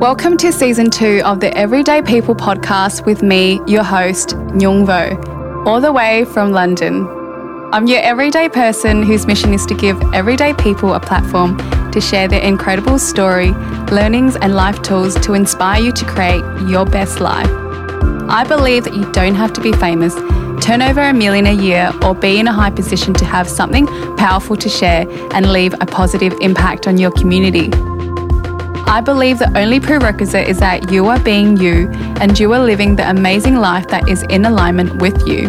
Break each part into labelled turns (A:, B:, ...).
A: Welcome to season two of the Everyday People podcast with me, your host, Nyung Vo, all the way from London. I'm your everyday person whose mission is to give everyday people a platform to share their incredible story, learnings, and life tools to inspire you to create your best life. I believe that you don't have to be famous, turn over a million a year, or be in a high position to have something powerful to share and leave a positive impact on your community. I believe the only prerequisite is that you are being you and you are living the amazing life that is in alignment with you.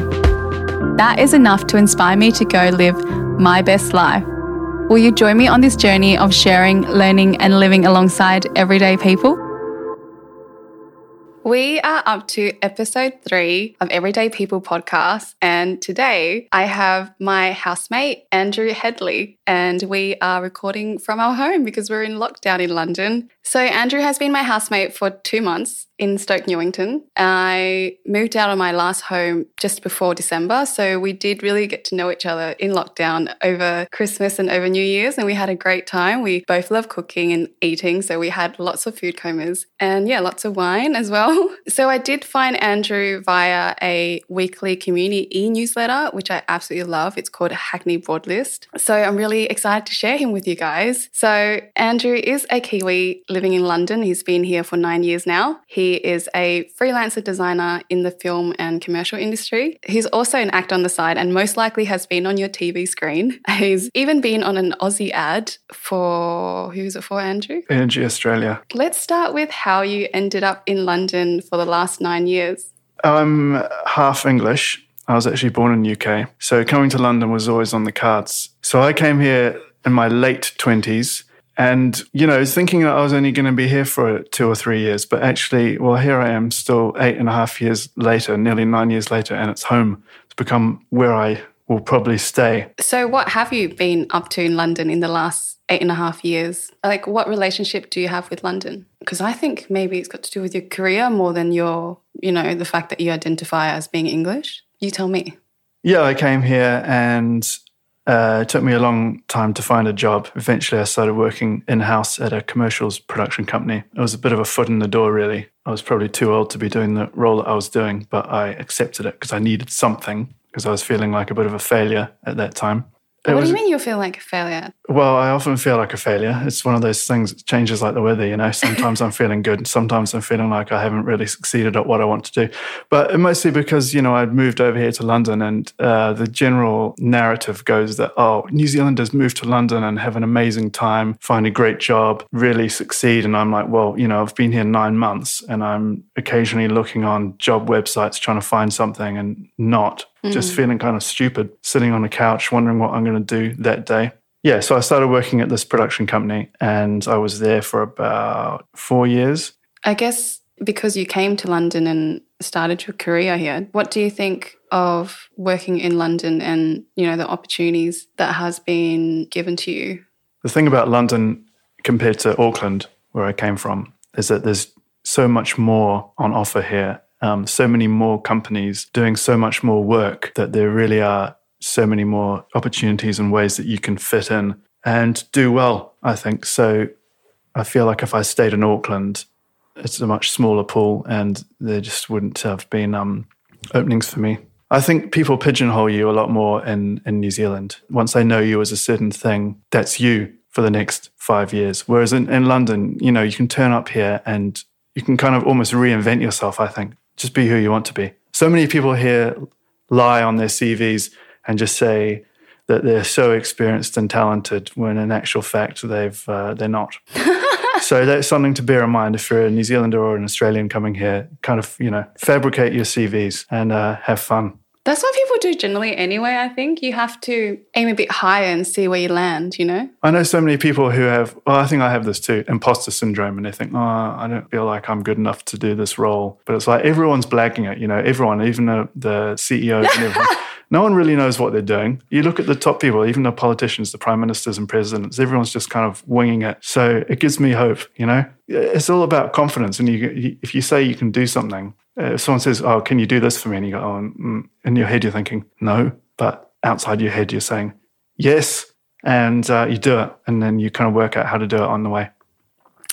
A: That is enough to inspire me to go live my best life. Will you join me on this journey of sharing, learning, and living alongside everyday people? We are up to episode three of Everyday People podcast. And today I have my housemate, Andrew Headley, and we are recording from our home because we're in lockdown in London. So, Andrew has been my housemate for two months in Stoke Newington. I moved out of my last home just before December. So we did really get to know each other in lockdown over Christmas and over New Year's. And we had a great time. We both love cooking and eating. So we had lots of food comas and yeah, lots of wine as well. So I did find Andrew via a weekly community e newsletter, which I absolutely love. It's called Hackney Broadlist. So I'm really excited to share him with you guys. So Andrew is a Kiwi living in London. He's been here for nine years now. He is a freelancer designer in the film and commercial industry. He's also an actor on the side and most likely has been on your TV screen. He's even been on an Aussie ad for who's it for, Andrew?
B: Energy Australia.
A: Let's start with how you ended up in London for the last nine years.
B: I'm half English. I was actually born in the UK. So coming to London was always on the cards. So I came here in my late 20s and, you know, I was thinking that I was only going to be here for two or three years, but actually, well, here I am still eight and a half years later, nearly nine years later, and it's home. It's become where I will probably stay.
A: So, what have you been up to in London in the last eight and a half years? Like, what relationship do you have with London? Because I think maybe it's got to do with your career more than your, you know, the fact that you identify as being English. You tell me.
B: Yeah, I came here and uh, it took me a long time to find a job. Eventually, I started working in house at a commercials production company. It was a bit of a foot in the door, really. I was probably too old to be doing the role that I was doing, but I accepted it because I needed something because I was feeling like a bit of a failure at that time.
A: What was, do you mean you feel like a failure?
B: Well, I often feel like a failure. It's one of those things that changes like the weather, you know. Sometimes I'm feeling good, sometimes I'm feeling like I haven't really succeeded at what I want to do. But mostly because, you know, I'd moved over here to London and uh, the general narrative goes that, oh, New Zealanders move to London and have an amazing time, find a great job, really succeed. And I'm like, well, you know, I've been here nine months and I'm occasionally looking on job websites trying to find something and not just mm. feeling kind of stupid, sitting on a couch, wondering what I'm going to do that day. Yeah, so I started working at this production company and I was there for about four years.
A: I guess because you came to London and started your career here, what do you think of working in London and, you know, the opportunities that has been given to you?
B: The thing about London compared to Auckland, where I came from, is that there's so much more on offer here um, so many more companies doing so much more work that there really are so many more opportunities and ways that you can fit in and do well, I think. So I feel like if I stayed in Auckland, it's a much smaller pool and there just wouldn't have been um, openings for me. I think people pigeonhole you a lot more in, in New Zealand. Once they know you as a certain thing, that's you for the next five years. Whereas in, in London, you know, you can turn up here and you can kind of almost reinvent yourself, I think just be who you want to be. So many people here lie on their CVs and just say that they're so experienced and talented when in actual fact they've uh, they're not. so that's something to bear in mind if you're a New Zealander or an Australian coming here. Kind of you know fabricate your CVs and uh, have fun.
A: That's what people do generally anyway, I think. You have to aim a bit higher and see where you land, you know?
B: I know so many people who have, well, I think I have this too, imposter syndrome. And they think, oh, I don't feel like I'm good enough to do this role. But it's like everyone's blagging it, you know, everyone, even the, the CEO and everyone. no one really knows what they're doing. You look at the top people, even the politicians, the prime ministers and presidents, everyone's just kind of winging it. So it gives me hope, you know? It's all about confidence. And you, if you say you can do something, uh, someone says, "Oh, can you do this for me?" and you go, "Oh," mm, in your head you're thinking, "No," but outside your head, you're saying yes, and uh, you do it, and then you kind of work out how to do it on the way.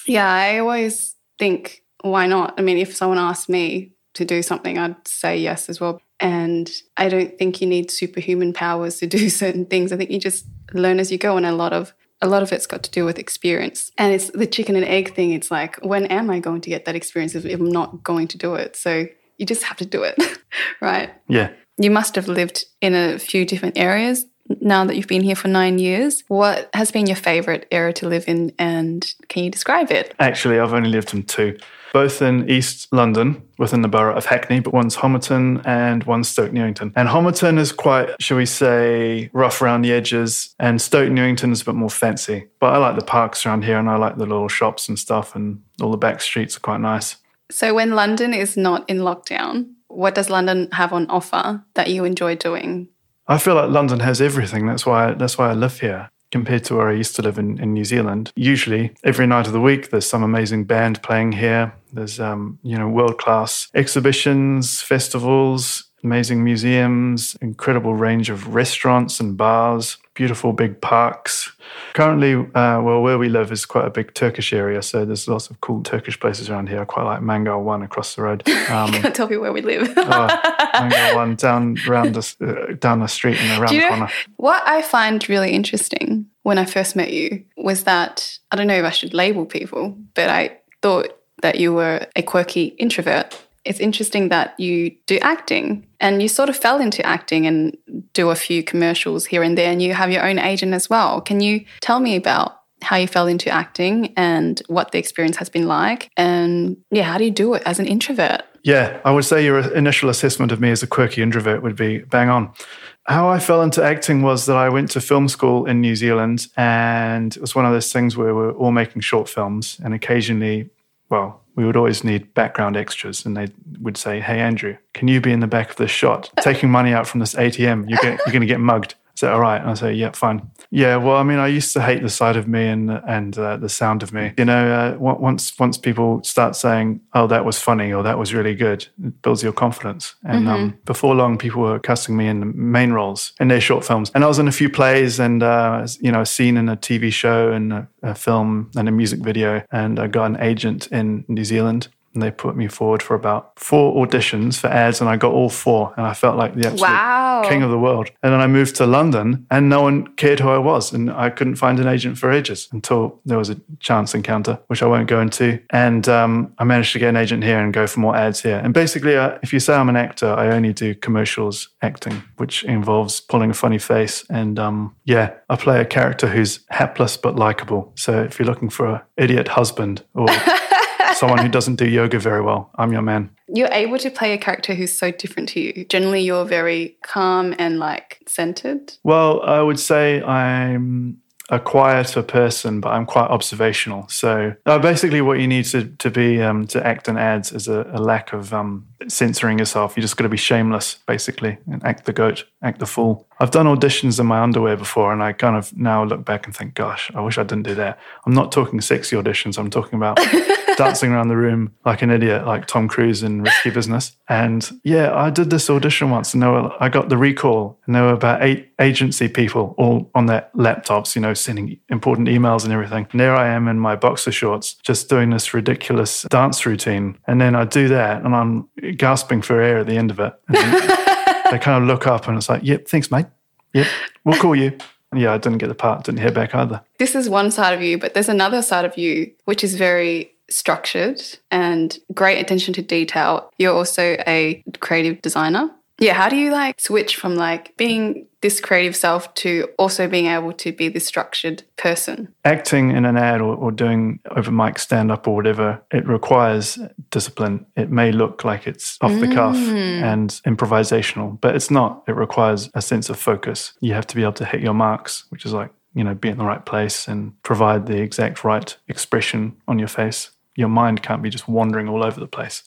A: Yeah, I always think, why not? I mean, if someone asked me to do something, I'd say yes as well. And I don't think you need superhuman powers to do certain things. I think you just learn as you go, and a lot of a lot of it's got to do with experience. And it's the chicken and egg thing. It's like, when am I going to get that experience if I'm not going to do it? So you just have to do it, right?
B: Yeah.
A: You must have lived in a few different areas now that you've been here for nine years. What has been your favorite era to live in and can you describe it?
B: Actually, I've only lived in two, both in East London within the borough of Hackney, but one's Homerton and one's Stoke Newington. And Homerton is quite, shall we say, rough around the edges, and Stoke Newington is a bit more fancy. But I like the parks around here and I like the little shops and stuff, and all the back streets are quite nice.
A: So, when London is not in lockdown, what does London have on offer that you enjoy doing?
B: I feel like London has everything. That's why that's why I live here compared to where I used to live in, in New Zealand. Usually, every night of the week, there's some amazing band playing here. There's um, you know world class exhibitions, festivals, amazing museums, incredible range of restaurants and bars, beautiful big parks. Currently, uh, well, where we live is quite a big Turkish area, so there's lots of cool Turkish places around here. I quite like Mangal One across the road.
A: Um, Can't tell me where we live.
B: oh, Mangal One down around the, uh, down the street and around the corner.
A: what I find really interesting when I first met you was that I don't know if I should label people, but I thought that you were a quirky introvert. It's interesting that you do acting and you sort of fell into acting and do a few commercials here and there, and you have your own agent as well. Can you tell me about how you fell into acting and what the experience has been like? And yeah, how do you do it as an introvert?
B: Yeah, I would say your initial assessment of me as a quirky introvert would be bang on. How I fell into acting was that I went to film school in New Zealand, and it was one of those things where we're all making short films, and occasionally, well, we would always need background extras, and they would say, "Hey, Andrew, can you be in the back of this shot, uh, taking money out from this ATM? You're, get, you're going to get mugged." Is all right? And I say, yeah, fine. Yeah, well, I mean, I used to hate the sight of me and and uh, the sound of me. You know, uh, once once people start saying, "Oh, that was funny," or "That was really good," it builds your confidence. And um, before long, people were casting me in the main roles in their short films. And I was in a few plays and uh, you know, a scene in a TV show and a, a film and a music video. And I got an agent in New Zealand and they put me forward for about four auditions for ads and I got all four and I felt like the absolute
A: Wow.
B: king of the world. And then I moved to London and no one cared who I was and I couldn't find an agent for ages until there was a chance encounter, which I won't go into. And um, I managed to get an agent here and go for more ads here. And basically, uh, if you say I'm an actor, I only do commercials acting, which involves pulling a funny face. And um, yeah, I play a character who's hapless but likable. So if you're looking for an idiot husband or someone who doesn't do yoga very well, I'm your man.
A: You're able to play a character who's so different to you. Generally, you're very calm and like centered.
B: Well, I would say I'm a quieter person, but I'm quite observational. So uh, basically, what you need to to be um, to act in ads is a, a lack of um, censoring yourself. You just got to be shameless, basically, and act the goat, act the fool. I've done auditions in my underwear before, and I kind of now look back and think, gosh, I wish I didn't do that. I'm not talking sexy auditions. I'm talking about dancing around the room like an idiot, like Tom Cruise in Risky Business. And yeah, I did this audition once, and there were, I got the recall, and there were about eight agency people all on their laptops, you know, sending important emails and everything. And there I am in my boxer shorts, just doing this ridiculous dance routine. And then I do that, and I'm gasping for air at the end of it. And they kind of look up, and it's like, yep, thanks, mate. Yep, we'll call you. And yeah, I didn't get the part, didn't hear back either.
A: This is one side of you, but there's another side of you which is very structured and great attention to detail. You're also a creative designer. Yeah, how do you like switch from like being this creative self to also being able to be this structured person?
B: acting in an ad or, or doing over mic stand up or whatever, it requires discipline. It may look like it's off the cuff mm. and improvisational, but it's not. It requires a sense of focus. You have to be able to hit your marks, which is like, you know, be in the right place and provide the exact right expression on your face. Your mind can't be just wandering all over the place.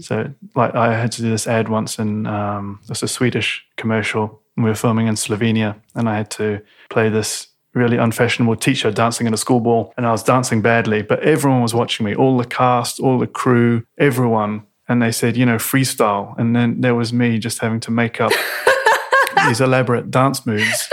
B: So, like, I had to do this ad once in um, it was a Swedish commercial. We were filming in Slovenia, and I had to play this really unfashionable teacher dancing in a school ball, and I was dancing badly, but everyone was watching me, all the cast, all the crew, everyone, and they said, you know, freestyle, and then there was me just having to make up these elaborate dance moves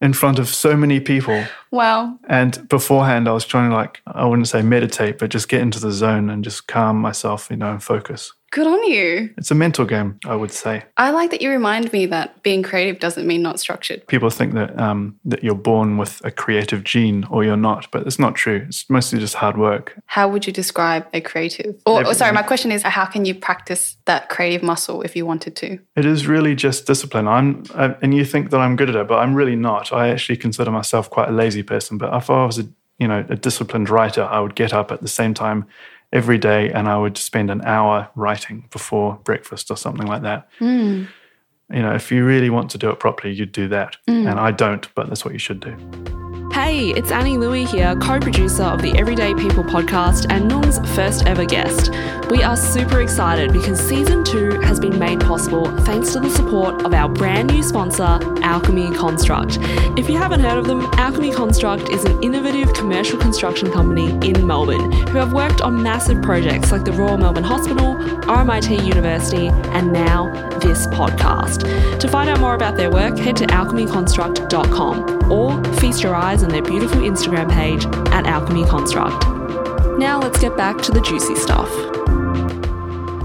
B: in front of so many people.
A: Wow.
B: And beforehand, I was trying to like, I wouldn't say meditate, but just get into the zone and just calm myself, you know, and focus.
A: Good on you.
B: It's a mental game, I would say.
A: I like that you remind me that being creative doesn't mean not structured.
B: People think that um, that you're born with a creative gene or you're not, but it's not true. It's mostly just hard work.
A: How would you describe a creative? Or, or sorry, my question is, how can you practice that creative muscle if you wanted to?
B: It is really just discipline. I'm, uh, and you think that I'm good at it, but I'm really not. I actually consider myself quite a lazy person. But if I was a you know a disciplined writer, I would get up at the same time every day and I would spend an hour writing before breakfast or something like that.
A: Mm.
B: You know, if you really want to do it properly, you'd do that.
A: Mm.
B: And I don't, but that's what you should do.
C: Hey, it's Annie Louie here, co producer of the Everyday People podcast and Nung's first ever guest. We are super excited because season two has been made possible thanks to the support of our brand new sponsor, Alchemy Construct. If you haven't heard of them, Alchemy Construct is an innovative commercial construction company in Melbourne who have worked on massive projects like the Royal Melbourne Hospital, RMIT University, and now this podcast. To find out more about their work, head to alchemyconstruct.com or feast your eyes on their beautiful Instagram page at Alchemy Construct. Now let's get back to the juicy stuff.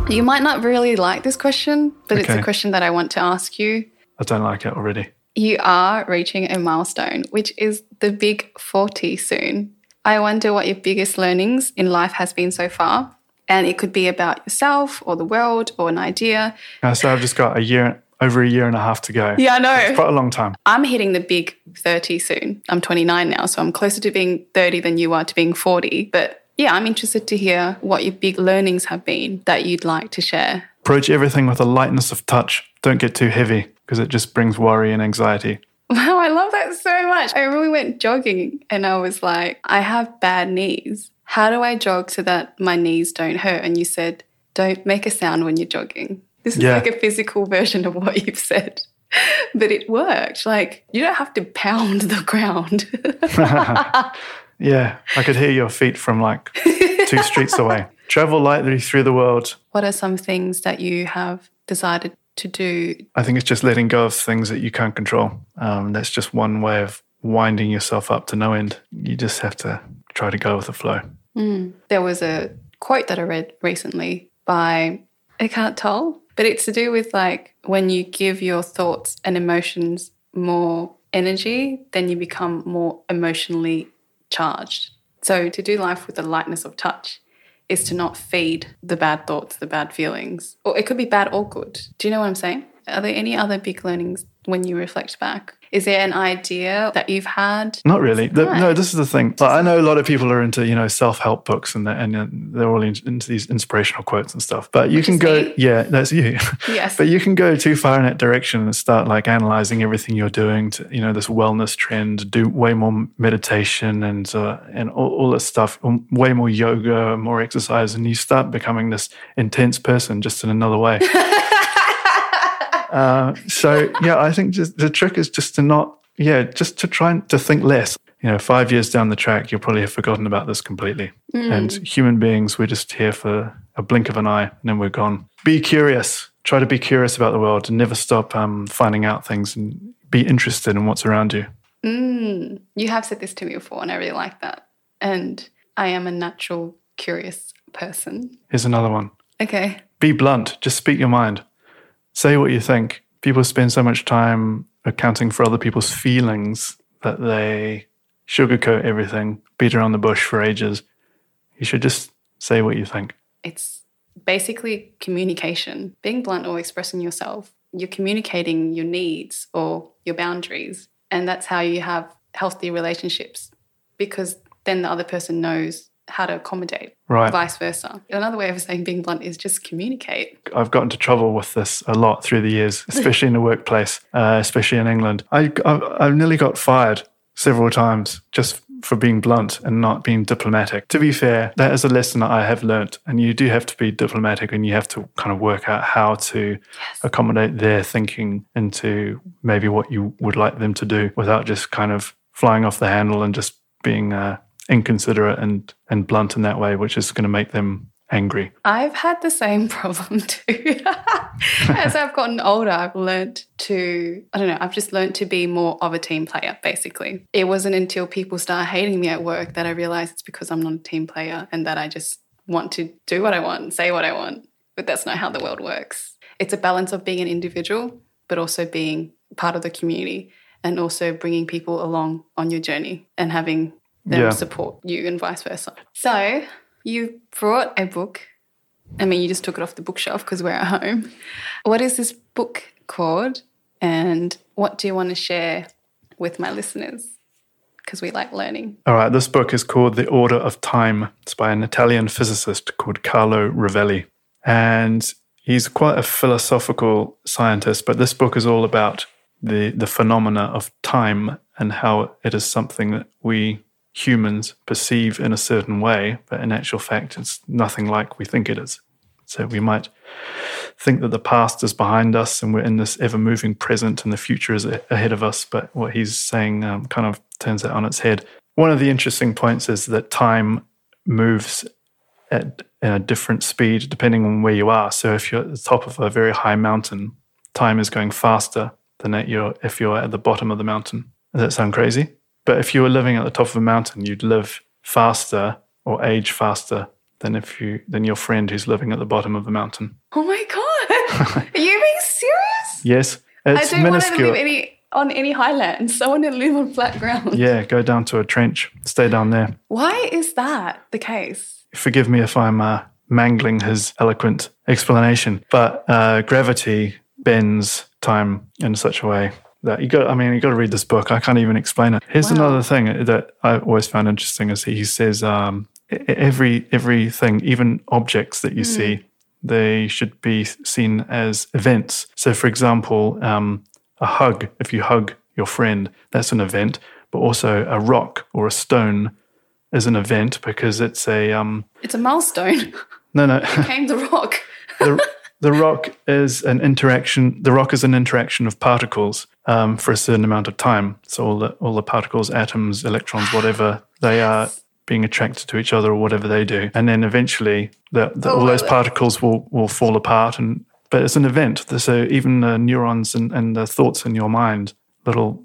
A: You might not really like this question, but it's a question that I want to ask you.
B: I don't like it already.
A: You are reaching a milestone, which is the big 40 soon. I wonder what your biggest learnings in life has been so far. And it could be about yourself or the world or an idea.
B: Uh, so I've just got a year, over a year and a half to go.
A: Yeah, I know.
B: It's quite a long time.
A: I'm hitting the big 30 soon. I'm 29 now, so I'm closer to being 30 than you are to being 40. But yeah, I'm interested to hear what your big learnings have been that you'd like to share.
B: Approach everything with a lightness of touch. Don't get too heavy because it just brings worry and anxiety.
A: Wow, I love that so much. I remember we went jogging and I was like, I have bad knees. How do I jog so that my knees don't hurt? And you said, don't make a sound when you're jogging. This is
B: Yeah.
A: like a physical version of what you've said. But it worked. Like, you don't have to pound the ground.
B: Yeah, I could hear your feet from like two streets away. Travel lightly through the world.
A: what are some things that you have decided to do?
B: I think it's just letting go of things that you can't control. Um, that's just one way of winding yourself up to no end. You just have to try to go with the flow.
A: There was a quote that I read recently by Eckhart Tolle, but it's to do with like when you give your thoughts and emotions more energy, then you become more emotionally charged. So to do life with the lightness of touch is to not feed the bad thoughts, the bad feelings, or it could be bad or good. Do you know what I'm saying? Are there any other big learnings when you reflect back? Is there an idea that you've had?
B: Not really. The- no, this is the thing. Like, I know a lot of people are into you know self help books and they're, and they're all in, into these inspirational quotes and stuff. But you can go,
A: me.
B: yeah, that's you.
A: Yes.
B: but you can go too far in that direction and start like analyzing everything you're doing to you know this wellness trend. Do way more meditation and uh, and all, all this stuff. um, Way more yoga, more exercise, and you start becoming this intense person just in another way. Uh, so yeah, I think just the trick is just to not, yeah, just to try and to think less. You know, five years down the track, you'll probably have forgotten about this completely. And human beings, we're just here for a blink of an eye, and then we're gone. Be curious. Try to be curious about the world, and never stop um, finding out things, and be interested in what's around you.
A: Mm, you have said this to me before, and I really like that. And I am a natural curious person.
B: Here's another one.
A: Okay.
B: be blunt. Just speak your mind. Say what you think. People spend so much time accounting for other people's feelings that they sugarcoat everything, beat around the bush for ages. You should just say what you think.
A: It's basically communication, being blunt or expressing yourself. You're communicating your needs or your boundaries. And that's how you have healthy relationships because then the other person knows how to accommodate,
B: Right.
A: vice versa. Another way of saying being blunt is just communicate.
B: I've gotten into trouble with this a lot through the years, especially in the workplace, uh, especially in England. I, I've, I've nearly got fired several times just for being blunt and not being diplomatic. To be fair, that is a lesson that I have learnt, and you do have to be diplomatic and you have to kind of work out how to accommodate their thinking into maybe what you would like them to do without just kind of flying off the handle and just being uh, inconsiderate and, and blunt in that way, which is going to make them angry.
A: I've had the same problem too. As I've gotten older, I've learned to, I don't know, I've just learned to be more of a team player, basically. It wasn't until people start hating me at work that I realized it's because I'm not a team player and that I just want to do what I want, say what I want. But that's not how the world works. It's a balance of being an individual, but also being part of the community and also bringing people along on your journey and having them
B: Yeah.
A: support you and vice versa. So, you brought a book. I mean, you just took it off the bookshelf because we're at home. What is this book called? And what do you want to share with my listeners? Because we like learning.
B: All right, this book is called The Order of Time. It's by an Italian physicist called Carlo Rovelli. And he's quite a philosophical scientist, but this book is all about the, the phenomena of time and how it is something that we humans perceive in a certain way, but in actual fact, it's nothing like we think it is. So we might think that the past is behind us and we're in this ever moving present and the future is ahead of us. But what he's saying um, kind of turns that on its head. One of the interesting points is that time moves at a different speed depending on where you are. So if you're at the top of a very high mountain, time is going faster than at your, if you're at the bottom of the mountain. Does that sound crazy? But if you were living at the top of a mountain, you'd live faster or age faster than if you than your friend who's living at the bottom of the mountain.
A: Oh my God. Are you being serious?
B: Yes,
A: I
B: it's
A: don't want to
B: minuscule.
A: live any, on any highlands. I want to live on flat ground.
B: yeah, go down to a trench, stay down there.
A: Why is that the case?
B: Forgive me if I'm uh, mangling his eloquent explanation, but uh, gravity bends time in such a way that you got. I mean, you got to read this book. I can't even explain it. Here's
A: Wow.
B: another thing that I always found interesting: is he says um, every everything, even objects that you see, they should be seen as events. So, for example, um, a hug. If you hug your friend, that's an event. But also, a rock or a stone is an event because it's a um,
A: It's a milestone.
B: no, no.
A: Came the rock.
B: the, the rock is an interaction. The rock is an interaction of particles um, for a certain amount of time. So all the all the particles, atoms, electrons, whatever they are being attracted to each other or whatever they do, and then eventually the, the, all those particles will will fall apart. And but it's an event. So even the neurons and, and the thoughts in your mind, little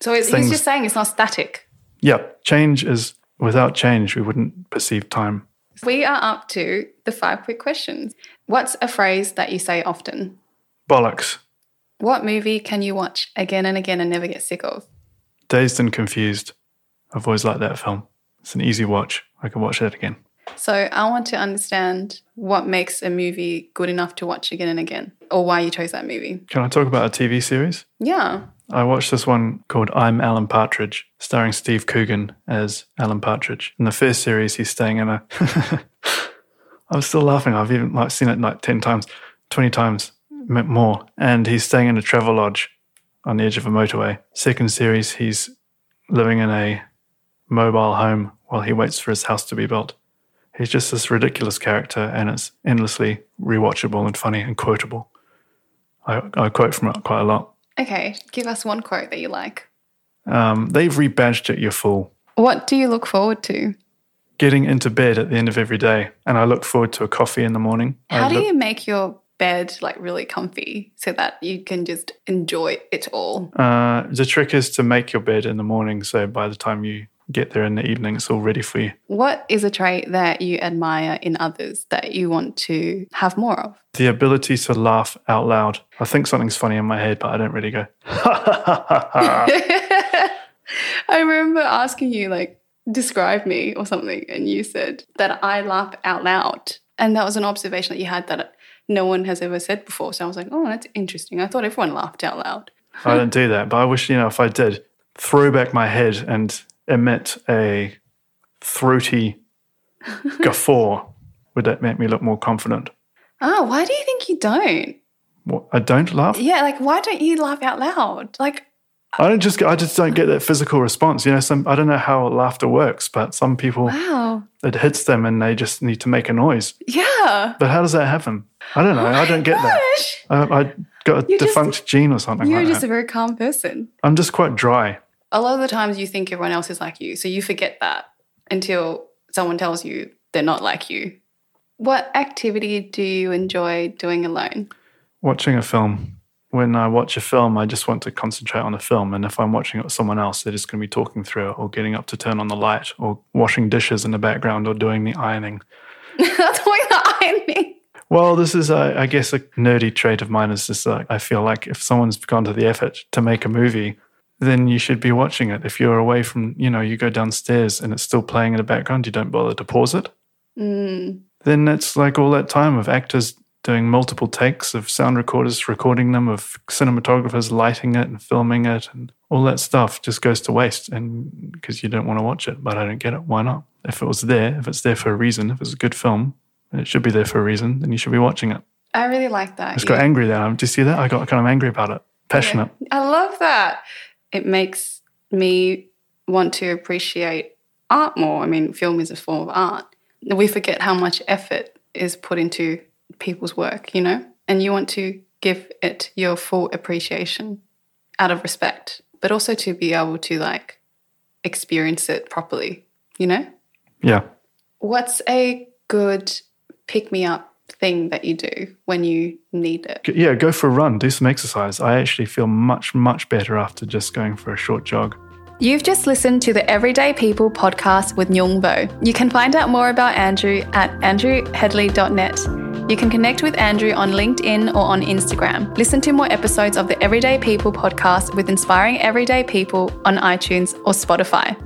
A: So it's, he's just saying it's not static.
B: yeah, change is without change we wouldn't perceive time.
A: We are up to the five quick questions. What's a phrase that you say often?
B: Bollocks.
A: What movie can you watch again and again and never get sick of?
B: Dazed and confused. I've always liked that film. It's an easy watch. I can watch that again.
A: So I want to understand what makes a movie good enough to watch again and again, or why you chose that movie.
B: Can I talk about a TV series?
A: Yeah.
B: I watched this one called I'm Alan Partridge, starring Steve Coogan as Alan Partridge. In the first series, he's staying in a. I'm still laughing. I've even like seen it like ten times, twenty times m- more, and he's staying in a travel lodge on the edge of a motorway. Second series, he's living in a mobile home while he waits for his house to be built. He's just this ridiculous character, and it's endlessly rewatchable and funny and quotable. I, I quote from it quite a lot.
A: Okay. Give us one quote that you like.
B: Um, they've rebadged it, you fool.
A: What do you look forward to?
B: Getting into bed at the end of every day. And I look forward to a coffee in the morning. I
A: How do
B: look-
A: you make your bed like really comfy so that you can just enjoy it all?
B: Uh, the trick is to make your bed in the morning. So by the time you get there in the evening, it's all ready for you.
A: What is a trait that you admire in others that you want to have more of?
B: The ability to laugh out loud. I think something's funny in my head, but I don't really go.
A: I remember asking you, like, describe me or something, and you said that I laugh out loud. And that was an observation that you had that no one has ever said before. So I was like, oh, that's interesting. I thought everyone laughed out loud.
B: I don't do that, but I wish, you know, if I did, throw back my head and emit a throaty guffaw, would that make me look more confident?
A: Oh, why do you think you don't?
B: What, I don't laugh?
A: Yeah, like, why don't you laugh out loud? Like,
B: I don't just I just don't get that physical response. You know, some I don't know how laughter works, but some people
A: wow.
B: it hits them and they just need to make a noise.
A: Yeah.
B: But how does that happen? I don't know. I don't get that. I, um, I got a
A: You're just-
B: defunct gene or something
A: You're
B: like
A: just
B: that.
A: a very calm person.
B: I'm just quite dry.
A: A lot of the times you think everyone else is like you. So you forget that until someone tells you they're not like you. What activity do you enjoy doing alone?
B: Watching a film. When I watch a film, I just want to concentrate on the film. And if I'm watching it with someone else, they're just going to be talking through it or getting up to turn on the light or washing dishes in the background or doing the ironing.
A: doing the ironing.
B: Well, this is, uh, I guess, a nerdy trait of mine is just like, I feel like if someone's gone to the effort to make a movie, then you should be watching it. If you're away from, you know, you go downstairs and it's still playing in the background, you don't bother to pause it.
A: Mm.
B: then it's like all that time of actors doing multiple takes of sound recorders recording them of cinematographers lighting it and filming it and all that stuff just goes to waste and because you don't want to watch it but i don't get it why not if it was there if it's there for a reason if it's a good film and it should be there for a reason and you should be watching it
A: I really like that.
B: i just got angry there do you see that i got kind of angry about it passionate
A: I love that. It makes me want to appreciate art more. I mean, film is a form of art. We forget how much effort is put into people's work, you know? And you want to give it your full appreciation out of respect, but also to be able to like experience it properly, you know?
B: yeah
A: What's a good pick me up thing that you do when you need it?
B: Yeah go for a run do some exercise i actually feel much much better after just going for a short jog
A: You've just listened to the Everyday People podcast with Nyung Vo. You can find out more about Andrew at andrewheadley.net. You can connect with Andrew on LinkedIn or on Instagram. Listen to more episodes of the Everyday People podcast with inspiring everyday people on iTunes or Spotify.